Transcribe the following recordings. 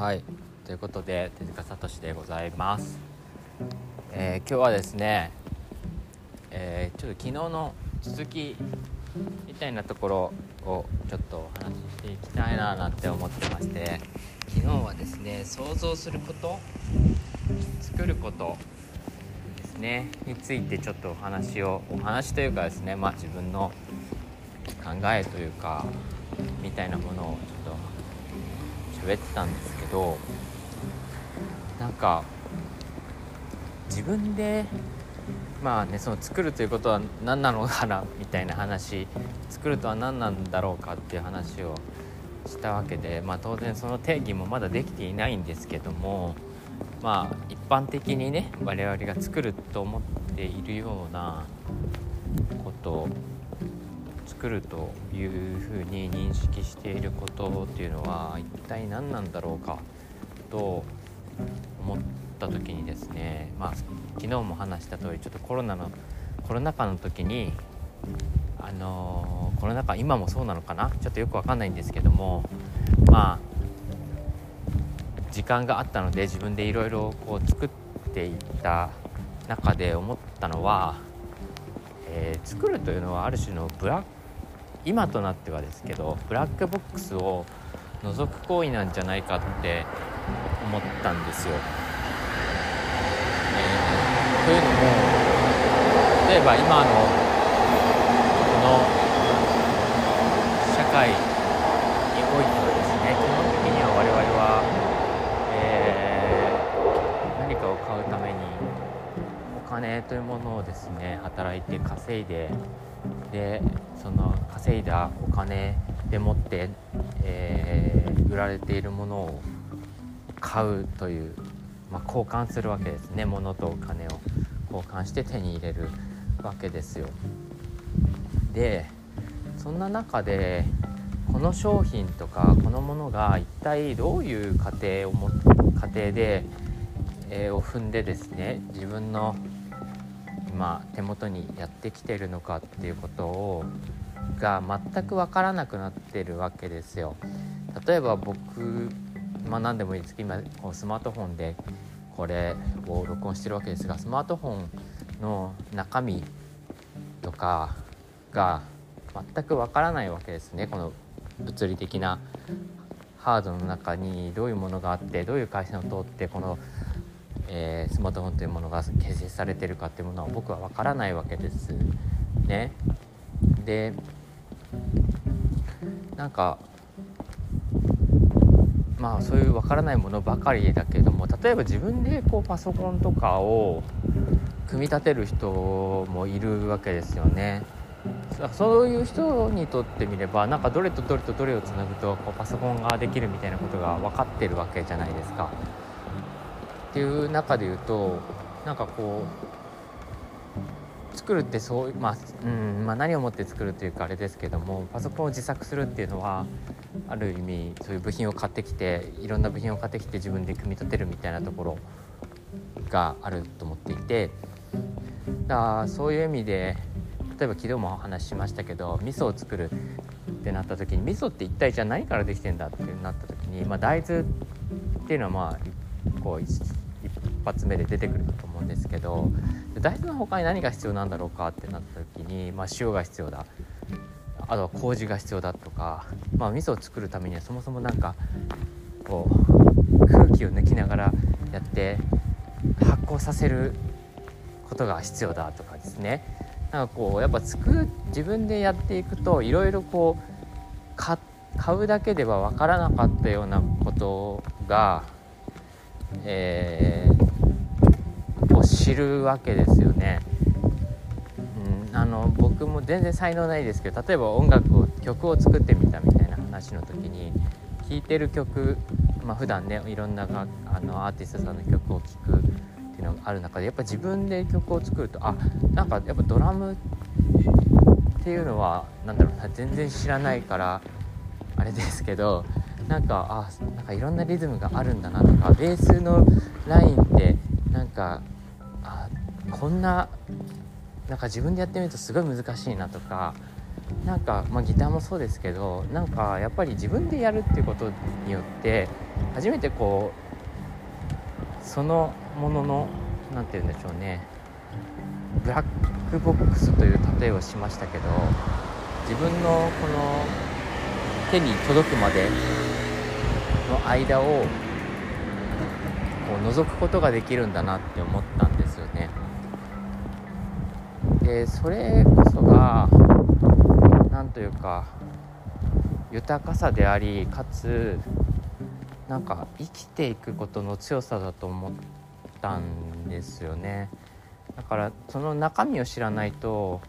はい。ということで手塚聡でございます、えー今日はですね、えーちょっと昨日の続きみたいなところをちょっとお話ししていきたいななんて思ってまして昨日はですね想像すること作ることですねについてちょっとお話をお話というかですねまあ自分の考えというかみたいなものをちょっと喋ってたんですけどなんか自分でまあねその作るということは何なのかなみたいな話作るとは何なんだろうかっていう話をしたわけで、まあ、当然その定義もまだできていないんですけどもまあ一般的にね我々が作ると思っているようなこと作るというふうに認識していることっていうのは一体何なんだろうかと思った時にですねまあ昨日も話した通りちょっとコロナのコロナ禍の時にあのーコロナ禍今もそうなのかな？ちょっとよくわかんないんですけどもまあ時間があったので自分でいろいろこう作っていた中で思ったのは、えー作るというのはある種のブラッ今となってはですけどブラックボックスを覗く行為なんじゃないかって思ったんですよ。えーというのも例えば今のこの社会においてはですね基本的には我々は、えー何かを買うためにお金というものをですね働いて稼いででその稼いだお金でもって、えー売られているものを買うという、まあ、交換するわけですね物とお金を交換して手に入れるわけですよ。でそんな中でこの商品とかこのものが一体どういう過程をも過程で、えーを踏んでですね自分の今手元にやってきてるのかっていうことをが全く分からなくなってるわけですよ。例えば僕まあ何でもいいですけど今こうスマートフォンでこれを録音してるわけですがスマートフォンの中身とかが全く分からないわけですねこの物理的なハードの中にどういうものがあってどういう回線を通ってこの、えースマートフォンというものが形成されてるかっていうものは僕は分からないわけですね。でなんかまあそういう分からないものばかりだけども例えば自分でこうパソコンとかを組み立てる人もいるわけですよね。そういう人にとってみればなんかどれとどれとどれをつなぐとこうパソコンができるみたいなことが分かってるわけじゃないですか。っていう中で言うとなんかこう作るってそうまあ、うんまあ、何をもって作るっていうかあれですけどもパソコンを自作するっていうのはある意味そういう部品を買ってきていろんな部品を買ってきて自分で組み立てるみたいなところがあると思っていてだからそういう意味で例えば昨日もお話ししましたけど味噌を作るってなった時に味噌って一体じゃあ何からできてんだってなった時に、まあ、大豆っていうのはまあこう発目で出てくると思うんですけど大豆の他に何が必要なんだろうかってなった時に、まあ、塩が必要だ。あとは麹が必要だとか、まあ、味噌を作るためにはそもそもなんかこう空気を抜きながらやって発酵させることが必要だとかですね。なんかこうやっぱ作る自分でやっていくといろいろこう買うだけでは分からなかったようなことが、えー知るわけですよね。うん、あの僕も全然才能ないですけど例えば音楽を曲を作ってみたみたいな話の時に聴いてる曲まあ普段ねいろんなあのアーティストさんの曲を聴くっていうのがある中でやっぱ自分で曲を作るとあなんかやっぱドラムっていうのはなんだろうな全然知らないからあれですけどなんかあなんかいろんなリズムがあるんだなとかベースのラインってなんかこんななんか自分でやってみるとすごい難しいなとかなんか、まあ、ギターもそうですけどなんかやっぱり自分でやるっていうことによって初めてこうそのものの何て言うんでしょうねブラックボックスという例えをしましたけど自分のこの手に届くまでの間をこう覗くことができるんだなって思ったんです。でそれこそが何というか豊かさでありかつなんか生きていくことの強さだと思ったんですよね。だからその中身を知らないと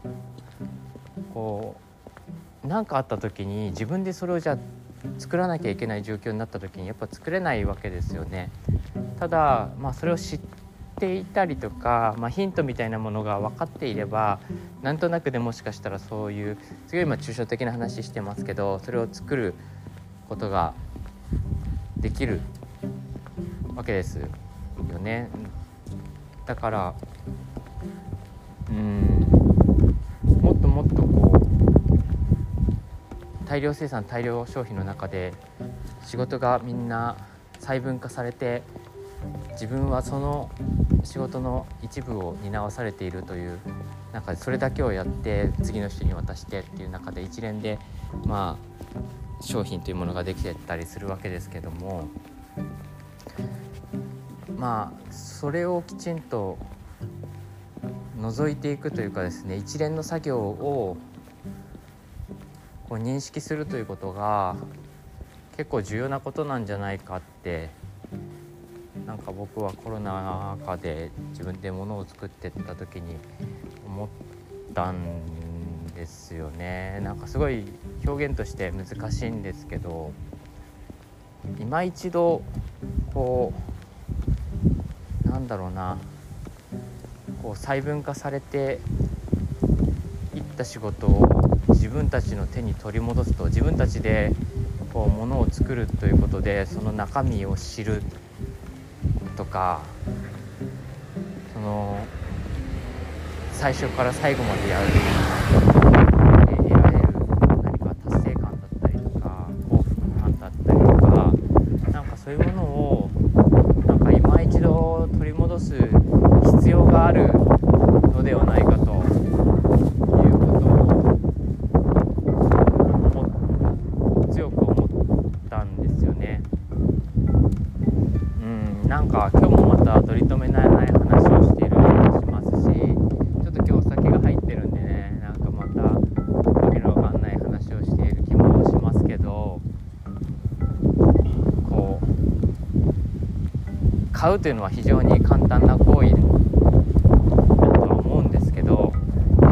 こう何かあった時に自分でそれをじゃあ作らなきゃいけない状況になった時にやっぱ作れないわけですよね。ただ、まあ、それを知っていたりとか、まあ、ヒントみたいなものが分かっていればなんとなくでもしかしたらそういうすごい今抽象的な話してますけどそれを作ることができるわけですよね。だからうんもっともっとこう大量生産大量消費の中で仕事がみんな細分化されて自分はその仕事の一部を担わされているという中でそれだけをやって次の人に渡してっていう中で一連でまあ商品というものができてたりするわけですけどもまあそれをきちんと覗いていくというかですね一連の作業をこう認識するということが結構重要なことなんじゃないかってなんか僕はコロナ禍で自分で物を作ってった時に思ったんですよね。なんかすごい表現として難しいんですけど今一度こうなんだろうなこう細分化されていった仕事を自分たちの手に取り戻すと自分たちでこう物を作るということでその中身を知る。とかその最初から最後までやるで得られる何か達成感だったりとか幸福感だったりとかなんかそういうものをなんか今一度取り戻す必要があるのではないかということを強く思ったんですよね。うん、なんか今日もまた取り留めないない話をしている気がしますしちょっと今日お酒が入ってるんでねなんかまたわけのわかんない話をしている気もしますけどこう買うというのは非常に簡単な行為だとは思うんですけど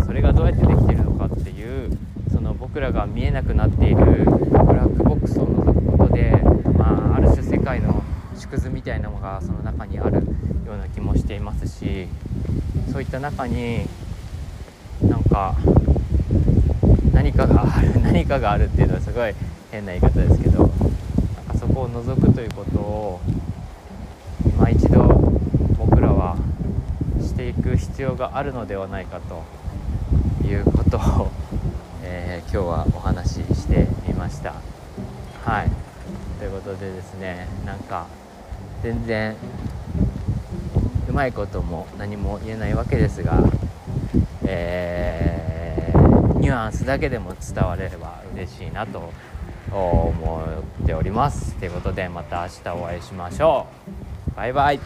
それがどうやってできてるのかっていうその僕らが見えなくなっているブラックボックスを覗くことで、まあ、ある種世界の縮図みたいなのがその中にあるような気もしていますしそういった中になんか何かがある 何かがあるっていうのはすごい変な言い方ですけどなんかそこを覗くということを今一度僕らはしていく必要があるのではないかということを、えー今日はお話ししてみました。はい。ということでですねなんか全然うまいことも何も言えないわけですが、えーニュアンスだけでも伝われれば嬉しいなと思っております。ということでまた明日お会いしましょう。バイバイ。